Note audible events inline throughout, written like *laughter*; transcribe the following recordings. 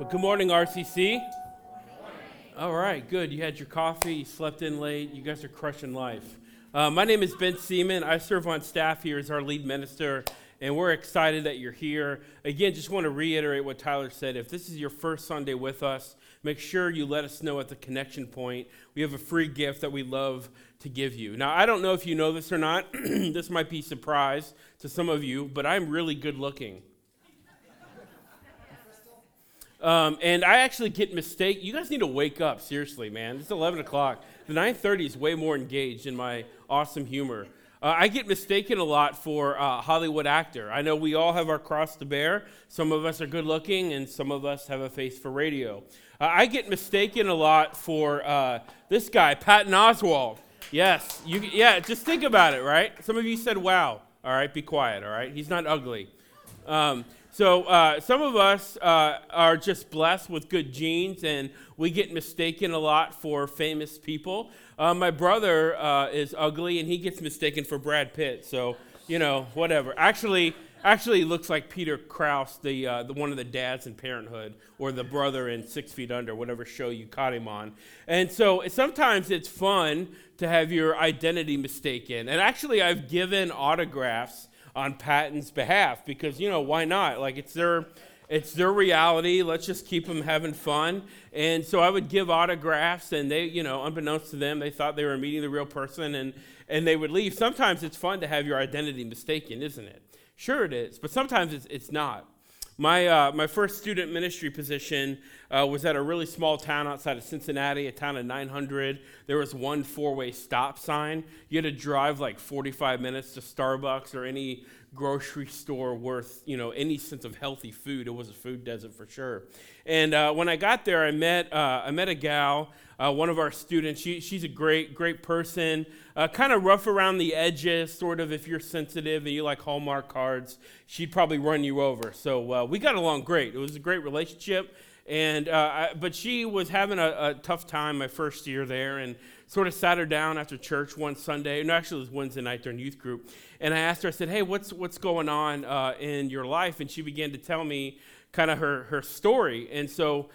Well, good morning, RCC. All right, good. You had your coffee, you slept in late, you guys are crushing life. Uh, my name is Ben Seaman. I serve on staff here as our lead minister, and we're excited that you're here. Again, just want to reiterate what Tyler said. If this is your first Sunday with us, make sure you let us know at the connection point. We have a free gift that we love to give you. Now, I don't know if you know this or not. *clears throat* this might be a surprise to some of you, but I'm really good looking. Um, and I actually get mistake. You guys need to wake up, seriously, man. It's 11 o'clock. The 9:30 is way more engaged in my awesome humor. Uh, I get mistaken a lot for uh, Hollywood actor. I know we all have our cross to bear. Some of us are good looking, and some of us have a face for radio. Uh, I get mistaken a lot for uh, this guy, Patton Oswalt. Yes, you, yeah. Just think about it, right? Some of you said, "Wow." All right, be quiet. All right, he's not ugly. Um, so, uh, some of us uh, are just blessed with good genes, and we get mistaken a lot for famous people. Uh, my brother uh, is ugly, and he gets mistaken for Brad Pitt. So, you know, whatever. Actually, actually, looks like Peter Krause, the, uh, the one of the dads in Parenthood, or the brother in Six Feet Under, whatever show you caught him on. And so, sometimes it's fun to have your identity mistaken. And actually, I've given autographs on Patton's behalf because you know why not? Like it's their it's their reality. Let's just keep them having fun. And so I would give autographs, and they, you know, unbeknownst to them, they thought they were meeting the real person, and and they would leave. Sometimes it's fun to have your identity mistaken, isn't it? Sure, it is, but sometimes it's, it's not. My, uh, my first student ministry position uh, was at a really small town outside of Cincinnati, a town of 900. There was one four way stop sign. You had to drive like 45 minutes to Starbucks or any grocery store worth, you know, any sense of healthy food. It was a food desert for sure. And uh, when I got there, I met, uh, I met a gal uh, one of our students. She, she's a great, great person, uh, kind of rough around the edges, sort of if you're sensitive and you like Hallmark cards, she'd probably run you over. So uh, we got along great. It was a great relationship. And, uh, I, but she was having a, a, tough time my first year there and sort of sat her down after church one Sunday. No, actually, it was Wednesday night during youth group. And I asked her, I said, hey, what's, what's going on uh, in your life? And she began to tell me kind of her, her story. And so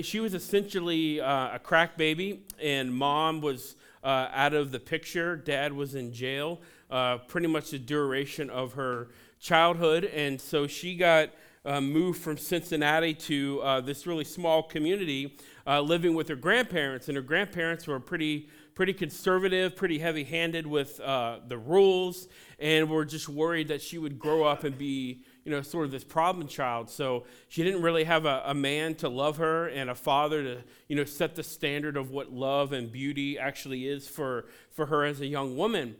she was essentially uh, a crack baby, and mom was uh, out of the picture. Dad was in jail uh, pretty much the duration of her childhood. And so she got uh, moved from Cincinnati to uh, this really small community uh, living with her grandparents. And her grandparents were pretty pretty conservative, pretty heavy handed with uh, the rules, and were just worried that she would grow up and be you know, sort of this problem child. So she didn't really have a, a, man to love her and a father to, you know, set the standard of what love and beauty actually is for, for her as a young woman.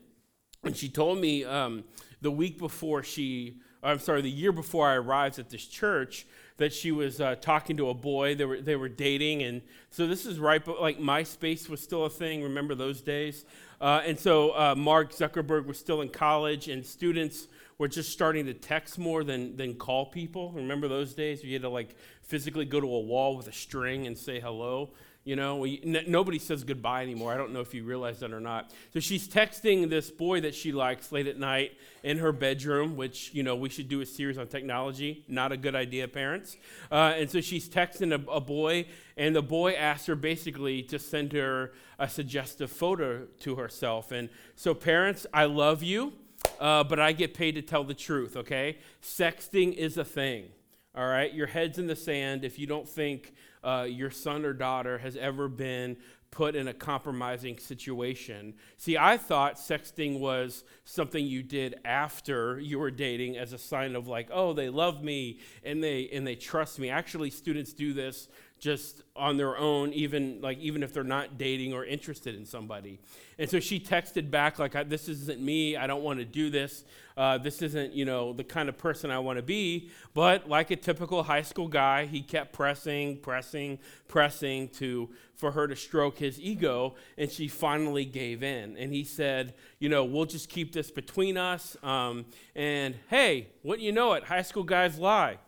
And she told me um, the week before she, I'm sorry, the year before I arrived at this church, that she was uh, talking to a boy. They were, they were dating. And so this is right, but like MySpace was still a thing. Remember those days? Uh, and so uh, Mark Zuckerberg was still in college, and students we're just starting to text more than, than call people. Remember those days? You had to like physically go to a wall with a string and say hello. You know, we, n- nobody says goodbye anymore. I don't know if you realize that or not. So she's texting this boy that she likes late at night in her bedroom, which, you know, we should do a series on technology. Not a good idea, parents. Uh, and so she's texting a, a boy, and the boy asks her basically to send her a suggestive photo to herself. And so, parents, I love you uh, but I get paid to tell the truth, okay? Sexting is a thing, all right? Your head's in the sand if you don't think uh, your son or daughter has ever been put in a compromising situation. See, I thought sexting was something you did after you were dating as a sign of like, oh, they love me and they and they trust me. Actually, students do this just on their own even like even if they're not dating or interested in somebody. And so she texted back like this isn't me. I don't want to do this. Uh, this isn't you know the kind of person i want to be. But like a typical high school guy he kept pressing pressing pressing to for her to stroke his ego and she finally gave in. And he said you know we'll just keep this between us um, and hey what you know it? High school guys lie.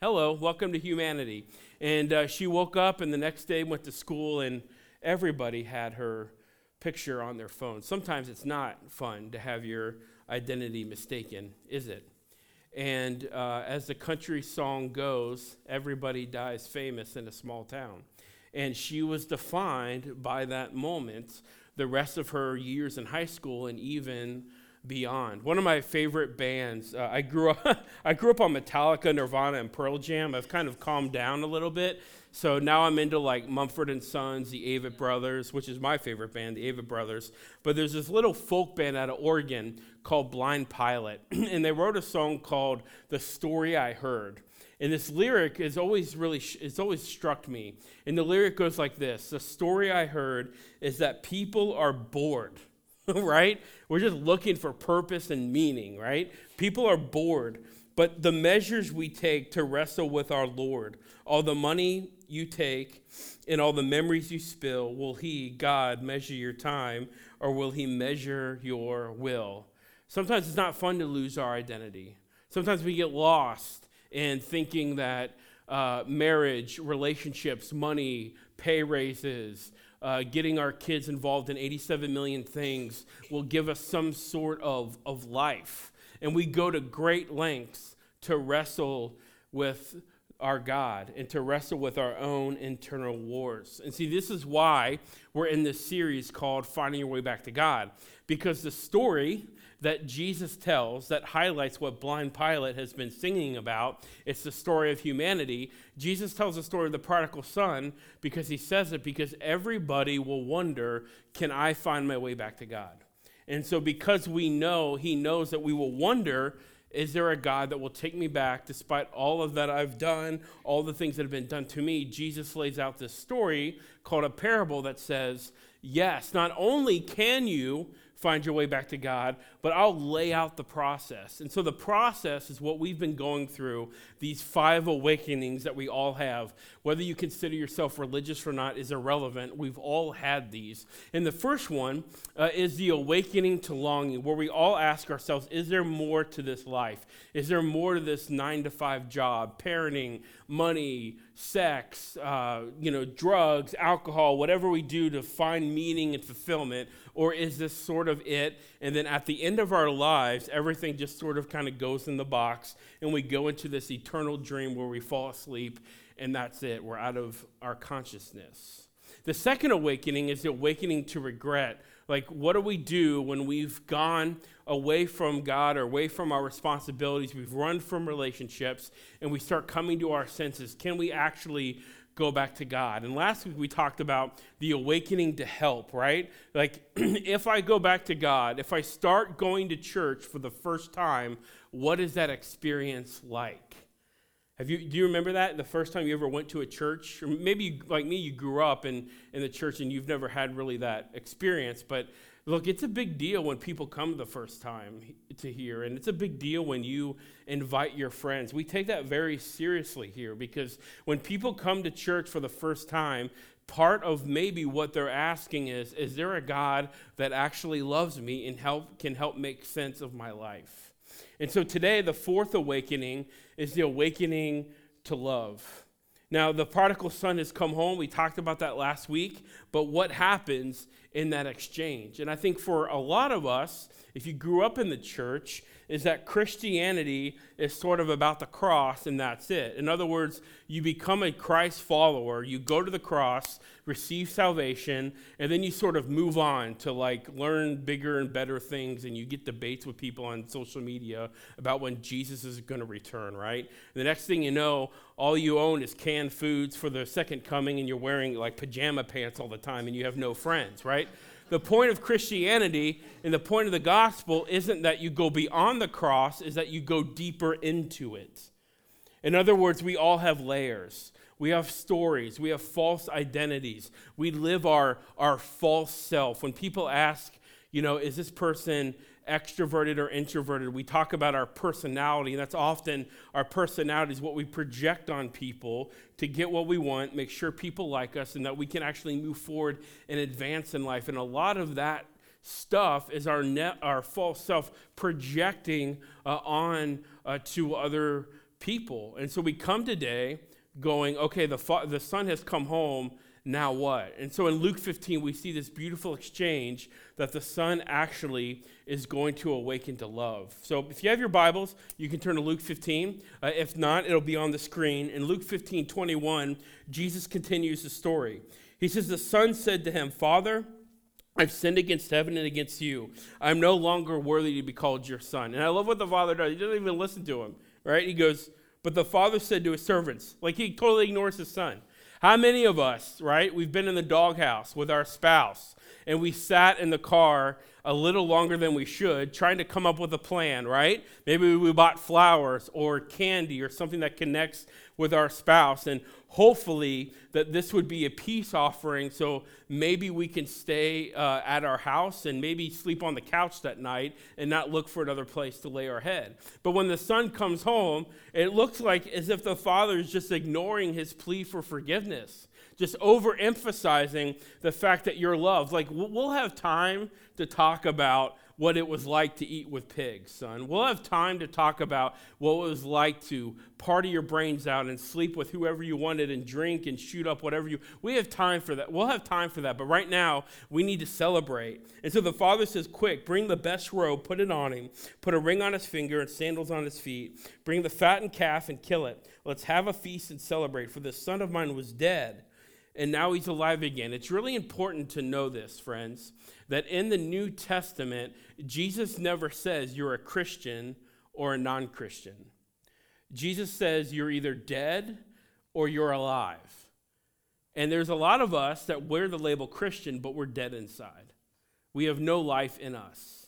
Hello welcome to humanity and uh, she woke up and the next day went to school, and everybody had her picture on their phone. Sometimes it's not fun to have your identity mistaken, is it? And uh, as the country song goes, everybody dies famous in a small town. And she was defined by that moment the rest of her years in high school and even beyond. One of my favorite bands. Uh, I grew *laughs* up. I grew up on Metallica, Nirvana, and Pearl Jam. I've kind of calmed down a little bit, so now I'm into like Mumford and Sons, the Avett Brothers, which is my favorite band, the Avett Brothers. But there's this little folk band out of Oregon called Blind Pilot, *clears throat* and they wrote a song called "The Story I Heard." And this lyric is always really, it's always struck me. And the lyric goes like this The story I heard is that people are bored *laughs* right? We're just looking for purpose and meaning, right? People are bored. But the measures we take to wrestle with our Lord, all the money you take and all the memories you spill, will He, God, measure your time or will He measure your will? Sometimes it's not fun to lose our identity. Sometimes we get lost in thinking that uh, marriage, relationships, money, pay raises, uh, getting our kids involved in 87 million things will give us some sort of, of life. And we go to great lengths to wrestle with our God and to wrestle with our own internal wars. And see, this is why we're in this series called Finding Your Way Back to God, because the story that Jesus tells that highlights what Blind Pilot has been singing about. It's the story of humanity. Jesus tells the story of the prodigal son because he says it because everybody will wonder, can I find my way back to God? And so, because we know, he knows that we will wonder, is there a God that will take me back despite all of that I've done, all the things that have been done to me? Jesus lays out this story called a parable that says, yes, not only can you find your way back to God, but I'll lay out the process. And so the process is what we've been going through, these five awakenings that we all have. Whether you consider yourself religious or not is irrelevant. We've all had these. And the first one uh, is the awakening to longing, where we all ask ourselves, is there more to this life? Is there more to this nine to five job, parenting, money, sex, uh, you know, drugs, alcohol, whatever we do to find meaning and fulfillment? Or is this sort of it? And then at the end of our lives, everything just sort of kind of goes in the box and we go into this eternal dream where we fall asleep and that's it. We're out of our consciousness. The second awakening is the awakening to regret. Like, what do we do when we've gone away from God or away from our responsibilities? We've run from relationships and we start coming to our senses. Can we actually go back to God. And last week we talked about the awakening to help, right? Like, *clears throat* if I go back to God, if I start going to church for the first time, what is that experience like? Have you, do you remember that the first time you ever went to a church? Or maybe, you, like me, you grew up in, in the church and you've never had really that experience. But Look, it's a big deal when people come the first time to hear, and it's a big deal when you invite your friends. We take that very seriously here because when people come to church for the first time, part of maybe what they're asking is Is there a God that actually loves me and help, can help make sense of my life? And so today, the fourth awakening is the awakening to love. Now, the prodigal son has come home. We talked about that last week. But what happens in that exchange? And I think for a lot of us, if you grew up in the church, is that Christianity is sort of about the cross and that's it. In other words, you become a Christ follower, you go to the cross, receive salvation, and then you sort of move on to like learn bigger and better things and you get debates with people on social media about when Jesus is going to return, right? And the next thing you know, all you own is canned foods for the second coming and you're wearing like pajama pants all the time and you have no friends, right? The point of Christianity and the point of the gospel isn't that you go beyond the cross, is that you go deeper into it. In other words, we all have layers. We have stories. We have false identities. We live our, our false self. When people ask, you know, is this person extroverted or introverted. We talk about our personality, and that's often our personality is what we project on people to get what we want, make sure people like us, and that we can actually move forward and advance in life. And a lot of that stuff is our net, our false self projecting uh, on uh, to other people. And so we come today going, okay, the, fa- the son has come home now what? And so in Luke 15, we see this beautiful exchange that the son actually is going to awaken to love. So if you have your Bibles, you can turn to Luke 15. Uh, if not, it'll be on the screen. In Luke 15, 21, Jesus continues the story. He says, The son said to him, Father, I've sinned against heaven and against you. I'm no longer worthy to be called your son. And I love what the father does. He doesn't even listen to him, right? He goes, But the father said to his servants, like he totally ignores his son. How many of us, right? We've been in the doghouse with our spouse and we sat in the car a little longer than we should trying to come up with a plan, right? Maybe we bought flowers or candy or something that connects with our spouse. And hopefully that this would be a peace offering so maybe we can stay uh, at our house and maybe sleep on the couch that night and not look for another place to lay our head but when the son comes home it looks like as if the father is just ignoring his plea for forgiveness just overemphasizing the fact that you're loved like we'll have time to talk about what it was like to eat with pigs, son. We'll have time to talk about what it was like to party your brains out and sleep with whoever you wanted and drink and shoot up whatever you. We have time for that. We'll have time for that. But right now, we need to celebrate. And so the father says, Quick, bring the best robe, put it on him, put a ring on his finger and sandals on his feet. Bring the fattened calf and kill it. Let's have a feast and celebrate. For this son of mine was dead and now he's alive again. It's really important to know this, friends, that in the New Testament, Jesus never says you're a Christian or a non Christian. Jesus says you're either dead or you're alive. And there's a lot of us that wear the label Christian, but we're dead inside. We have no life in us.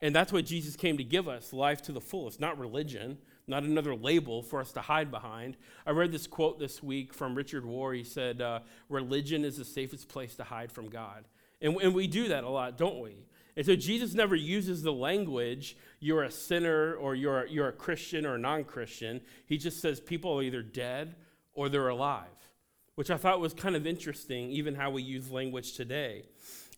And that's what Jesus came to give us life to the fullest, not religion, not another label for us to hide behind. I read this quote this week from Richard Rohr. He said, uh, Religion is the safest place to hide from God. And, and we do that a lot, don't we? And so Jesus never uses the language, you're a sinner or you're, you're a Christian or a non Christian. He just says people are either dead or they're alive, which I thought was kind of interesting, even how we use language today.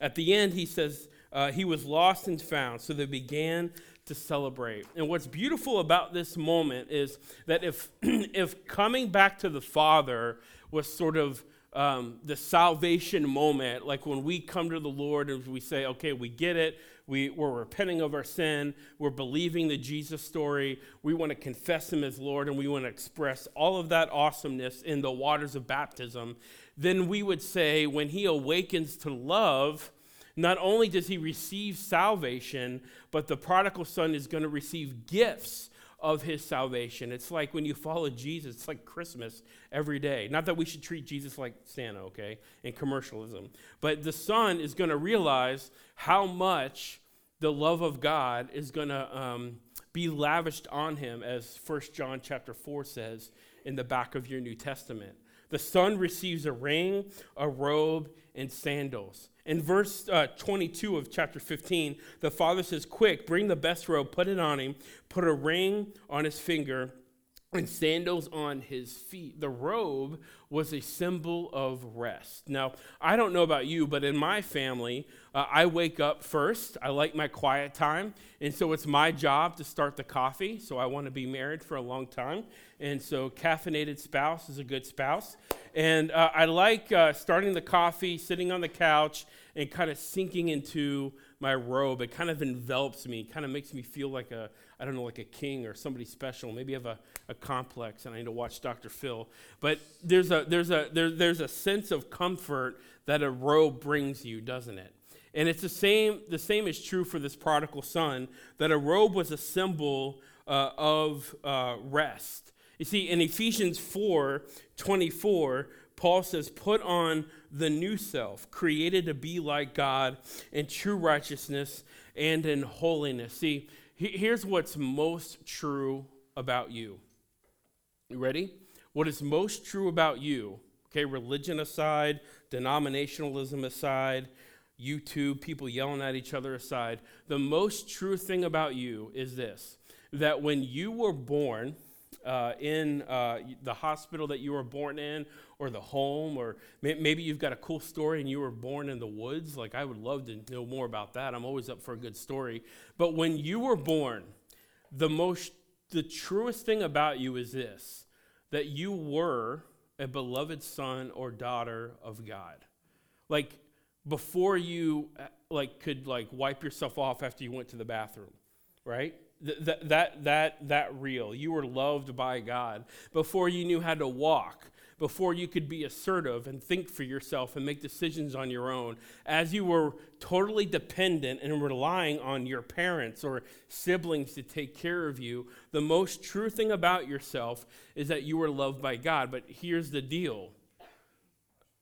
At the end, he says, uh, He was lost and found. So they began to celebrate. And what's beautiful about this moment is that if, *clears throat* if coming back to the Father was sort of um, the salvation moment, like when we come to the Lord and we say, okay, we get it, we, we're repenting of our sin, we're believing the Jesus story, we want to confess Him as Lord, and we want to express all of that awesomeness in the waters of baptism, then we would say, when He awakens to love, not only does he receive salvation, but the prodigal son is going to receive gifts of his salvation. It's like when you follow Jesus, it's like Christmas every day. Not that we should treat Jesus like Santa, okay, in commercialism, but the son is going to realize how much the love of God is going to um, be lavished on him, as 1 John chapter 4 says in the back of your New Testament. The son receives a ring, a robe, and sandals. In verse uh, 22 of chapter 15, the father says, Quick, bring the best robe, put it on him, put a ring on his finger, and sandals on his feet. The robe was a symbol of rest. Now, I don't know about you, but in my family, uh, I wake up first. I like my quiet time. And so it's my job to start the coffee. So I want to be married for a long time. And so, caffeinated spouse is a good spouse. And uh, I like uh, starting the coffee, sitting on the couch, and kind of sinking into my robe. It kind of envelops me, kind of makes me feel like a, I don't know, like a king or somebody special. Maybe I have a, a complex and I need to watch Dr. Phil. But there's a, there's, a, there, there's a sense of comfort that a robe brings you, doesn't it? And it's the same, the same is true for this prodigal son, that a robe was a symbol uh, of uh, rest. You see, in Ephesians 4 24, Paul says, Put on the new self, created to be like God in true righteousness and in holiness. See, here's what's most true about you. You ready? What is most true about you, okay, religion aside, denominationalism aside, YouTube, people yelling at each other aside, the most true thing about you is this that when you were born, uh, in uh, the hospital that you were born in or the home, or may- maybe you've got a cool story and you were born in the woods. Like, I would love to know more about that. I'm always up for a good story. But when you were born, the most, the truest thing about you is this that you were a beloved son or daughter of God. Like before you uh, like could like wipe yourself off after you went to the bathroom, right? That, that, that, that real. You were loved by God before you knew how to walk, before you could be assertive and think for yourself and make decisions on your own, as you were totally dependent and relying on your parents or siblings to take care of you, the most true thing about yourself is that you were loved by God. But here's the deal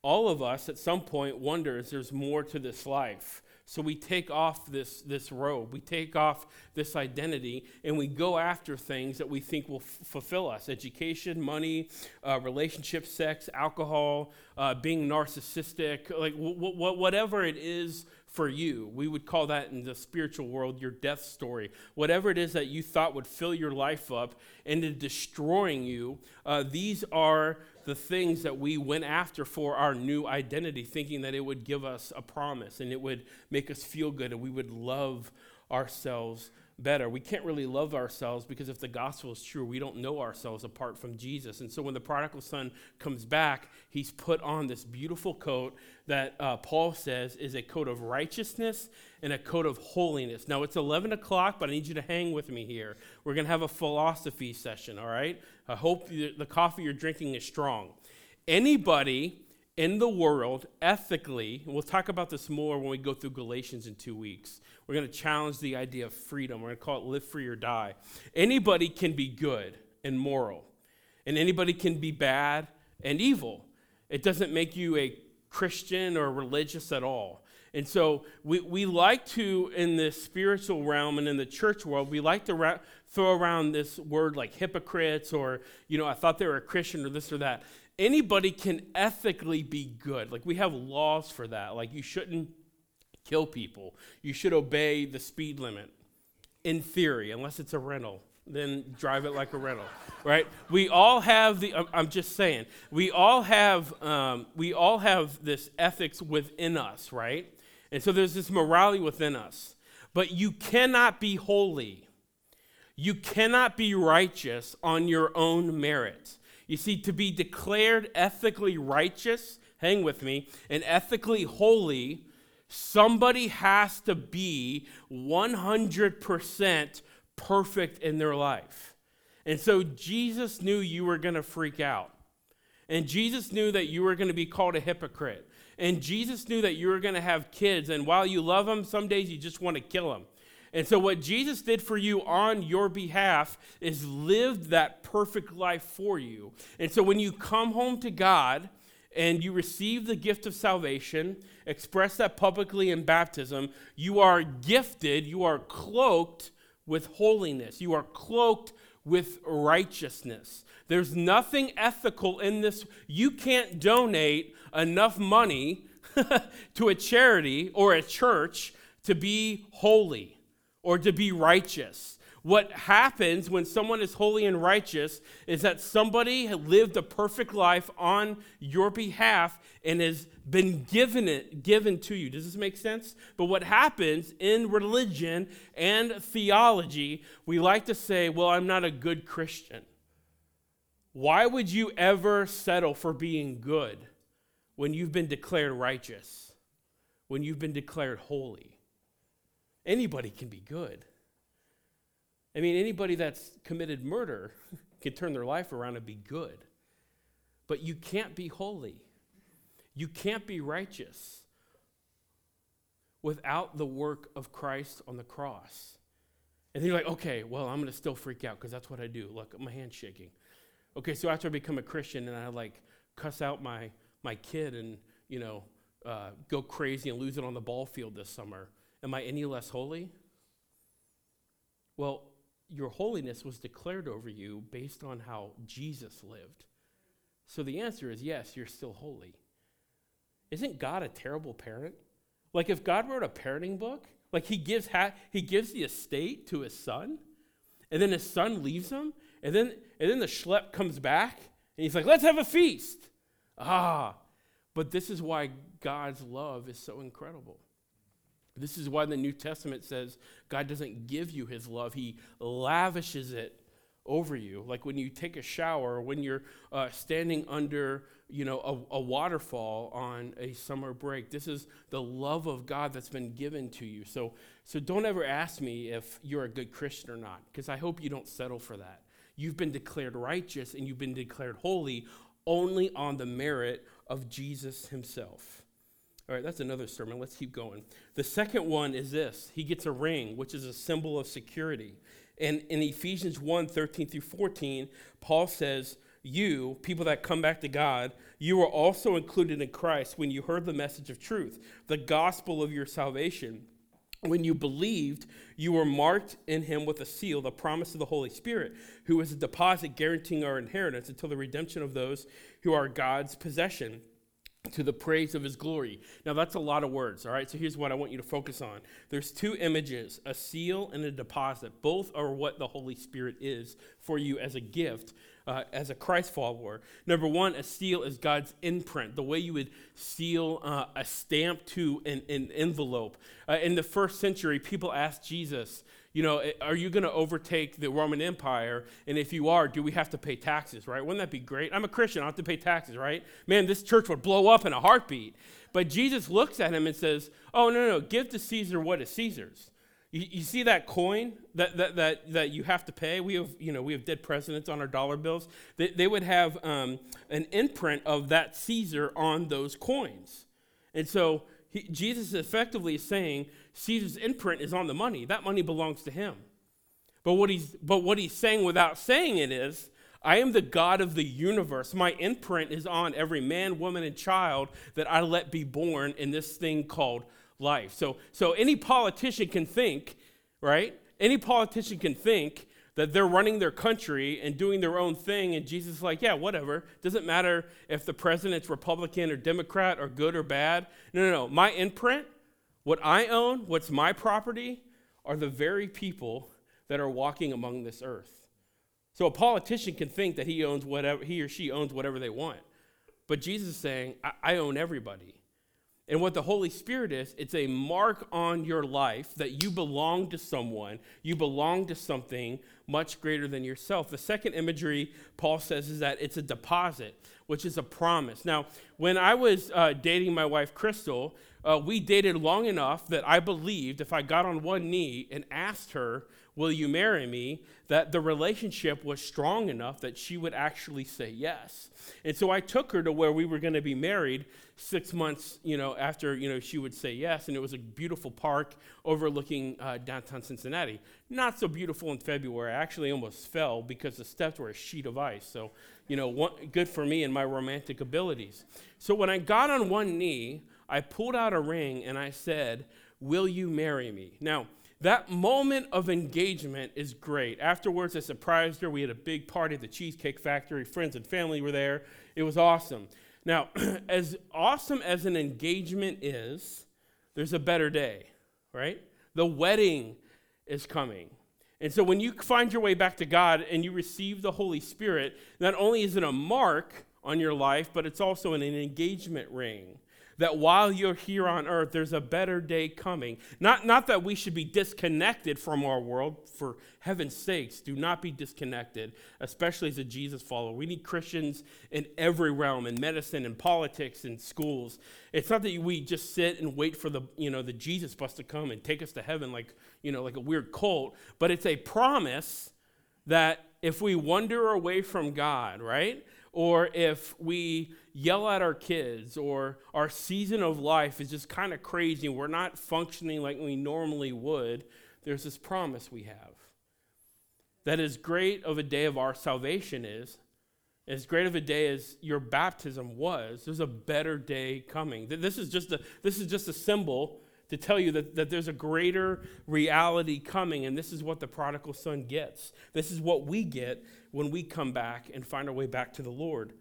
all of us at some point wonder wonders there's more to this life so we take off this, this robe, we take off this identity, and we go after things that we think will f- fulfill us. Education, money, uh, relationship, sex, alcohol, uh, being narcissistic, like w- w- whatever it is for you. We would call that in the spiritual world your death story. Whatever it is that you thought would fill your life up into destroying you, uh, these are the things that we went after for our new identity, thinking that it would give us a promise and it would make us feel good and we would love ourselves better. We can't really love ourselves because if the gospel is true, we don't know ourselves apart from Jesus. And so when the prodigal son comes back, he's put on this beautiful coat that uh, Paul says is a coat of righteousness and a coat of holiness. Now it's 11 o'clock, but I need you to hang with me here. We're going to have a philosophy session, all right? I hope the coffee you're drinking is strong. Anybody in the world, ethically, we'll talk about this more when we go through Galatians in two weeks. We're going to challenge the idea of freedom. We're going to call it live free or die. Anybody can be good and moral, and anybody can be bad and evil. It doesn't make you a Christian or religious at all. And so we, we like to, in the spiritual realm and in the church world, we like to ra- throw around this word like hypocrites or, you know, I thought they were a Christian or this or that. Anybody can ethically be good. Like we have laws for that. Like you shouldn't kill people. You should obey the speed limit, in theory, unless it's a rental. Then drive it like a rental, *laughs* right? We all have the. I'm just saying. We all have. Um, we all have this ethics within us, right? And so there's this morality within us. But you cannot be holy. You cannot be righteous on your own merit. You see, to be declared ethically righteous, hang with me, and ethically holy Somebody has to be 100% perfect in their life. And so Jesus knew you were going to freak out. And Jesus knew that you were going to be called a hypocrite. And Jesus knew that you were going to have kids. And while you love them, some days you just want to kill them. And so, what Jesus did for you on your behalf is lived that perfect life for you. And so, when you come home to God, and you receive the gift of salvation, express that publicly in baptism, you are gifted, you are cloaked with holiness, you are cloaked with righteousness. There's nothing ethical in this. You can't donate enough money *laughs* to a charity or a church to be holy or to be righteous. What happens when someone is holy and righteous is that somebody lived a perfect life on your behalf and has been given it given to you. Does this make sense? But what happens in religion and theology, we like to say, "Well, I'm not a good Christian." Why would you ever settle for being good when you've been declared righteous? When you've been declared holy? Anybody can be good. I mean, anybody that's committed murder *laughs* can turn their life around and be good. But you can't be holy. You can't be righteous without the work of Christ on the cross. And then you're like, okay, well, I'm going to still freak out because that's what I do. Look, my hand's shaking. Okay, so after I become a Christian and I like cuss out my, my kid and, you know, uh, go crazy and lose it on the ball field this summer, am I any less holy? Well, your holiness was declared over you based on how Jesus lived. So the answer is yes, you're still holy. Isn't God a terrible parent? Like if God wrote a parenting book, like he gives ha- he gives the estate to his son, and then his son leaves him, and then and then the schlep comes back, and he's like, "Let's have a feast." Ah, but this is why God's love is so incredible. This is why the New Testament says God doesn't give you his love, he lavishes it over you, like when you take a shower, when you're uh, standing under, you know, a, a waterfall on a summer break. This is the love of God that's been given to you. So, so don't ever ask me if you're a good Christian or not, because I hope you don't settle for that. You've been declared righteous and you've been declared holy only on the merit of Jesus himself. All right, that's another sermon. Let's keep going. The second one is this He gets a ring, which is a symbol of security. And in Ephesians 1 13 through 14, Paul says, You, people that come back to God, you were also included in Christ when you heard the message of truth, the gospel of your salvation. When you believed, you were marked in him with a seal, the promise of the Holy Spirit, who is a deposit guaranteeing our inheritance until the redemption of those who are God's possession to the praise of his glory. Now, that's a lot of words, all right? So here's what I want you to focus on there's two images a seal and a deposit. Both are what the Holy Spirit is for you as a gift. Uh, as a Christ follower. Number one, a seal is God's imprint, the way you would seal uh, a stamp to an, an envelope. Uh, in the first century, people asked Jesus, you know, eh, are you going to overtake the Roman Empire? And if you are, do we have to pay taxes, right? Wouldn't that be great? I'm a Christian, I have to pay taxes, right? Man, this church would blow up in a heartbeat. But Jesus looks at him and says, oh, no, no, give to Caesar what is Caesar's. You, you see that coin that, that, that, that you have to pay? We have, you know, we have dead presidents on our dollar bills. They, they would have um, an imprint of that Caesar on those coins. And so he, Jesus effectively is saying Caesar's imprint is on the money. That money belongs to him. But what he's, but what he's saying without saying it is, I am the God of the universe. My imprint is on every man, woman, and child that I let be born in this thing called life. So, so any politician can think, right? Any politician can think that they're running their country and doing their own thing, and Jesus is like, yeah, whatever. Doesn't matter if the president's Republican or Democrat or good or bad. No, no, no. My imprint, what I own, what's my property, are the very people that are walking among this earth. So a politician can think that he owns whatever he or she owns whatever they want. But Jesus is saying, I, I own everybody. And what the Holy Spirit is, it's a mark on your life that you belong to someone, you belong to something much greater than yourself. The second imagery Paul says is that it's a deposit, which is a promise. Now, when I was uh, dating my wife, Crystal, uh, we dated long enough that I believed if I got on one knee and asked her, Will you marry me? that the relationship was strong enough that she would actually say yes. And so I took her to where we were going to be married six months, you know, after, you know, she would say yes. And it was a beautiful park overlooking uh, downtown Cincinnati. Not so beautiful in February. I actually almost fell because the steps were a sheet of ice. So, you know, one, good for me and my romantic abilities. So when I got on one knee, I pulled out a ring and I said, Will you marry me? Now, that moment of engagement is great. Afterwards, I surprised her. We had a big party at the Cheesecake Factory. Friends and family were there. It was awesome. Now, *clears throat* as awesome as an engagement is, there's a better day, right? The wedding is coming. And so when you find your way back to God and you receive the Holy Spirit, not only is it a mark on your life, but it's also an engagement ring that while you're here on earth, there's a better day coming. Not, not that we should be disconnected from our world. For heaven's sakes, do not be disconnected, especially as a Jesus follower. We need Christians in every realm, in medicine, in politics, in schools. It's not that we just sit and wait for the, you know, the Jesus bus to come and take us to heaven like, you know, like a weird cult, but it's a promise that if we wander away from God, right? Or if we yell at our kids, or our season of life is just kind of crazy we're not functioning like we normally would, there's this promise we have. That as great of a day of our salvation is, as great of a day as your baptism was, there's a better day coming. This is just a, this is just a symbol to tell you that, that there's a greater reality coming, and this is what the prodigal son gets. This is what we get when we come back and find our way back to the Lord.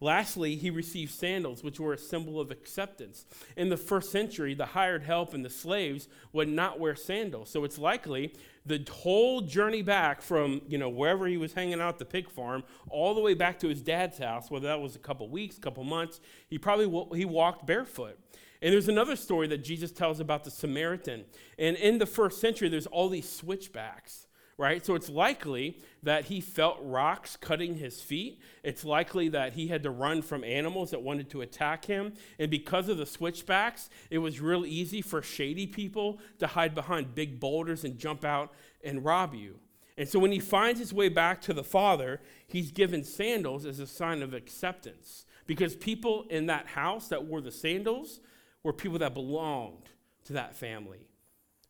Lastly, he received sandals, which were a symbol of acceptance. In the first century, the hired help and the slaves would not wear sandals. So it's likely the whole journey back from you know wherever he was hanging out the pig farm all the way back to his dad's house, whether that was a couple weeks, couple months, he probably he walked barefoot. And there's another story that Jesus tells about the Samaritan. And in the first century, there's all these switchbacks right? So it's likely that he felt rocks cutting his feet. It's likely that he had to run from animals that wanted to attack him. And because of the switchbacks, it was real easy for shady people to hide behind big boulders and jump out and rob you. And so when he finds his way back to the Father, he's given sandals as a sign of acceptance. Because people in that house that wore the sandals were people that belonged to that family.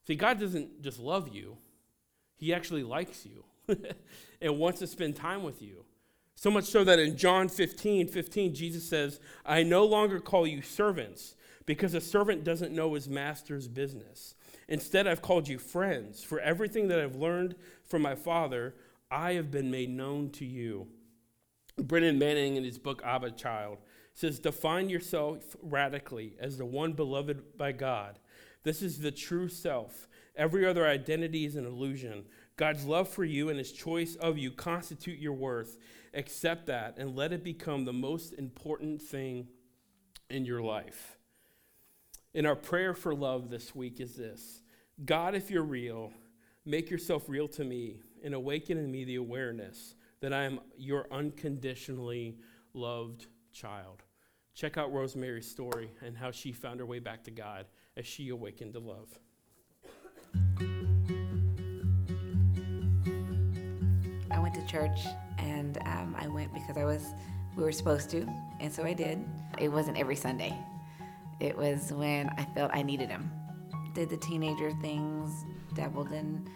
See, God doesn't just love you, He actually likes you *laughs* and wants to spend time with you. So much so that in John 15 15, Jesus says, I no longer call you servants because a servant doesn't know his master's business. Instead, I've called you friends. For everything that I've learned from my Father, I have been made known to you. Brennan Manning, in his book Abba Child, says, Define yourself radically as the one beloved by God. This is the true self. Every other identity is an illusion. God's love for you and his choice of you constitute your worth. Accept that and let it become the most important thing in your life. And our prayer for love this week is this God, if you're real, make yourself real to me and awaken in me the awareness that I am your unconditionally loved child. Check out Rosemary's story and how she found her way back to God as she awakened to love. I went to church and um, I went because I was we were supposed to, and so I did. It wasn't every Sunday. It was when I felt I needed him. Did the teenager things, dabbled in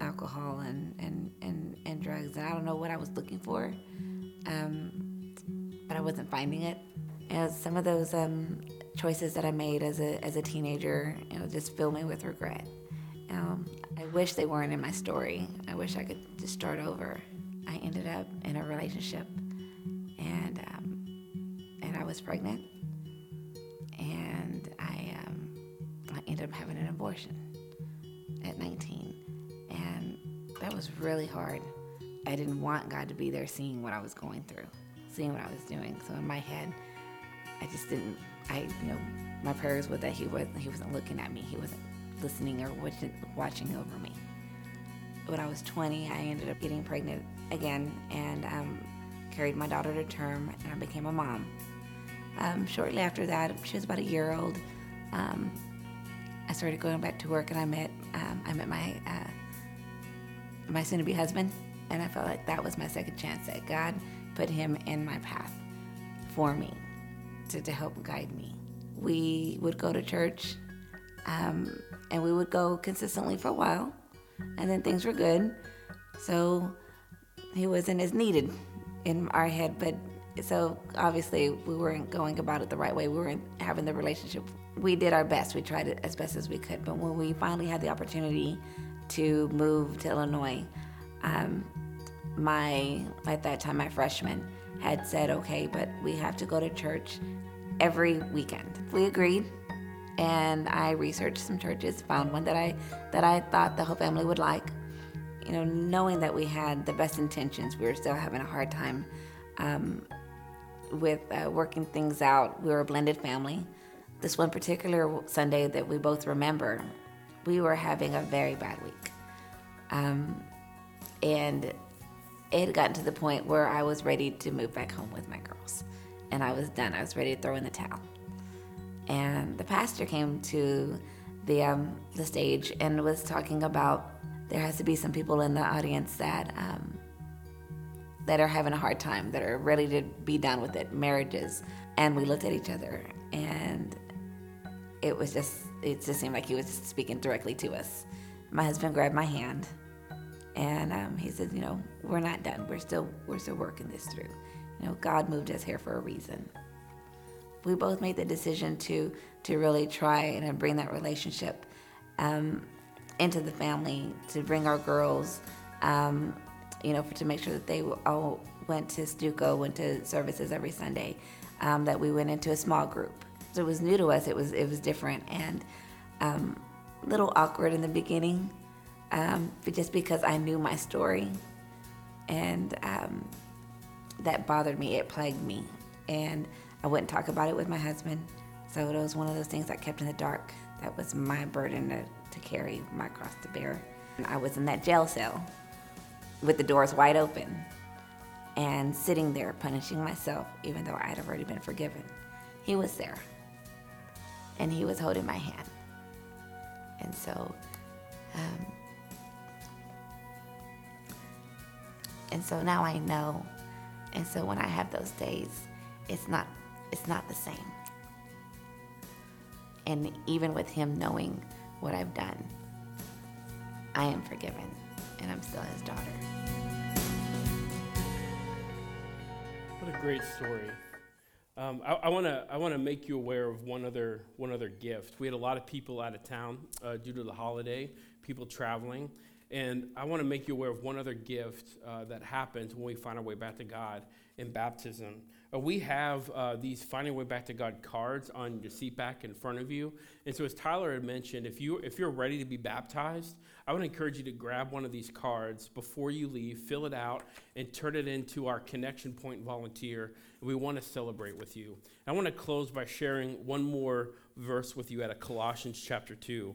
alcohol and, and, and, and drugs. And I don't know what I was looking for, um, but I wasn't finding it. And some of those um, choices that I made as a, as a teenager, you know, just fill me with regret. Um, I wish they weren't in my story. I wish I could just start over. I ended up in a relationship, and um, and I was pregnant, and I um, I ended up having an abortion at 19 and that was really hard. I didn't want God to be there seeing what I was going through, seeing what I was doing. So in my head, I just didn't. I, you know, my prayers were that He was He wasn't looking at me. He wasn't listening or watching, over me. When I was 20, I ended up getting pregnant again and um, carried my daughter to term, and I became a mom. Um, shortly after that, she was about a year old. Um, I started going back to work, and I met um, I met my uh, my soon to be husband. And I felt like that was my second chance, that God put him in my path for me to, to help guide me. We would go to church um, and we would go consistently for a while, and then things were good. So he wasn't as needed in our head, but so obviously we weren't going about it the right way. We weren't having the relationship. We did our best. We tried it as best as we could. But when we finally had the opportunity to move to Illinois, um, my at that time my freshman had said, okay, but we have to go to church every weekend. We agreed, and I researched some churches, found one that I that I thought the whole family would like. You know, knowing that we had the best intentions, we were still having a hard time um, with uh, working things out. We were a blended family. This one particular Sunday that we both remember, we were having a very bad week. Um, and it had gotten to the point where I was ready to move back home with my girls. And I was done. I was ready to throw in the towel. And the pastor came to the, um, the stage and was talking about there has to be some people in the audience that um, that are having a hard time, that are ready to be done with it, marriages. And we looked at each other and it was just it just seemed like he was speaking directly to us. My husband grabbed my hand, and um, he said, "You know, we're not done. We're still we're still working this through. You know, God moved us here for a reason." We both made the decision to to really try and bring that relationship um, into the family, to bring our girls, um, you know, for, to make sure that they all went to Stuco, went to services every Sunday, um, that we went into a small group it was new to us. It was it was different and um, a little awkward in the beginning, um, just because I knew my story, and um, that bothered me. It plagued me, and I wouldn't talk about it with my husband. So it was one of those things I kept in the dark. That was my burden to, to carry, my cross to bear. I was in that jail cell with the doors wide open and sitting there punishing myself, even though I had already been forgiven. He was there and he was holding my hand. And so, um, and so now I know. And so when I have those days, it's not, it's not the same. And even with him knowing what I've done, I am forgiven and I'm still his daughter. What a great story. Um, I want to I want to make you aware of one other one other gift. We had a lot of people out of town uh, due to the holiday, people traveling, and I want to make you aware of one other gift uh, that happens when we find our way back to God in baptism. Uh, we have uh, these finding our way back to God cards on your seat back in front of you, and so as Tyler had mentioned, if you if you're ready to be baptized, I would encourage you to grab one of these cards before you leave, fill it out, and turn it into our connection point volunteer And we want to celebrate with you. I want to close by sharing one more verse with you out of Colossians chapter 2.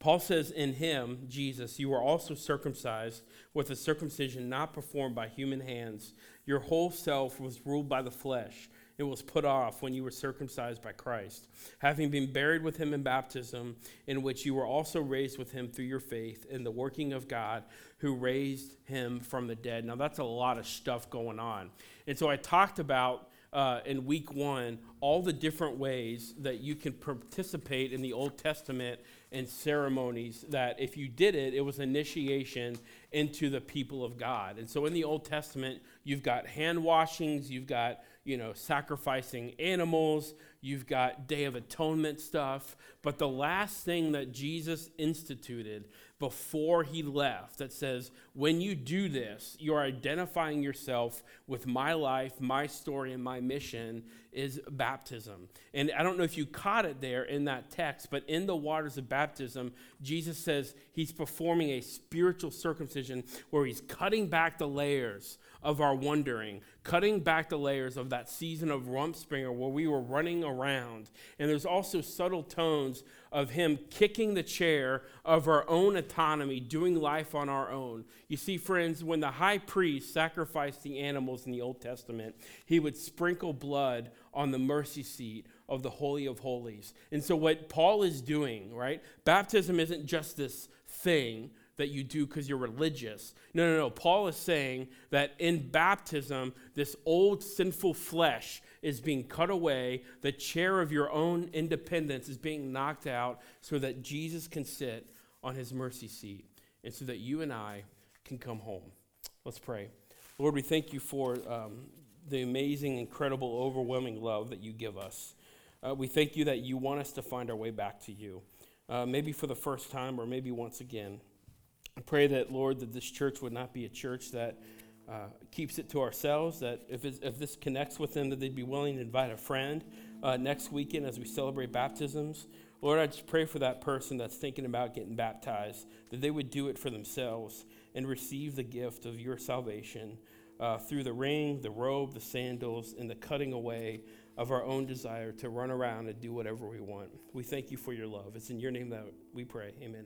Paul says, In him, Jesus, you were also circumcised with a circumcision not performed by human hands. Your whole self was ruled by the flesh. It was put off when you were circumcised by Christ, having been buried with him in baptism, in which you were also raised with him through your faith in the working of God who raised him from the dead. Now, that's a lot of stuff going on. And so I talked about uh, in week one all the different ways that you can participate in the Old Testament and ceremonies that if you did it, it was initiation into the people of God. And so in the Old Testament, you've got hand washings, you've got you know, sacrificing animals, you've got Day of Atonement stuff. But the last thing that Jesus instituted before he left that says, when you do this, you're identifying yourself with my life, my story, and my mission is baptism. And I don't know if you caught it there in that text, but in the waters of baptism, Jesus says he's performing a spiritual circumcision where he's cutting back the layers of our wondering, cutting back the layers of that season of Rumspringa where we were running around. And there's also subtle tones of him kicking the chair of our own autonomy, doing life on our own. You see, friends, when the high priest sacrificed the animals in the Old Testament, he would sprinkle blood on the mercy seat of the Holy of Holies. And so, what Paul is doing, right? Baptism isn't just this thing that you do because you're religious. No, no, no. Paul is saying that in baptism, this old sinful flesh is being cut away, the chair of your own independence is being knocked out so that Jesus can sit on his mercy seat and so that you and I can come home. Let's pray. Lord, we thank you for um, the amazing, incredible, overwhelming love that you give us. Uh, we thank you that you want us to find our way back to you, uh, maybe for the first time or maybe once again. I pray that, Lord, that this church would not be a church that uh, keeps it to ourselves, that if, if this connects with them, that they'd be willing to invite a friend uh, next weekend as we celebrate baptisms. Lord, I just pray for that person that's thinking about getting baptized, that they would do it for themselves and receive the gift of your salvation uh, through the ring, the robe, the sandals, and the cutting away of our own desire to run around and do whatever we want. We thank you for your love. It's in your name that we pray. Amen.